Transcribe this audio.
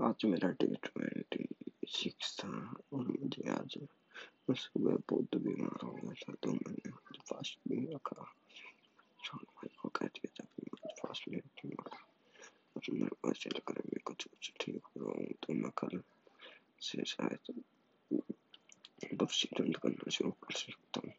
आज मेरा date twenty six था और मुझे आज मैं सुबह बहुत बीमार हो गया था तो मैंने फास्ट भी रखा। छोड़ भाई को कह दिया था कि मैं फास्ट भी रखूँगा और मेरे पास चलकर मैं कुछ कुछ ठीक हो रहा हूँ तो मैं कल से शायद बस करना शुरू कर सकता हूँ।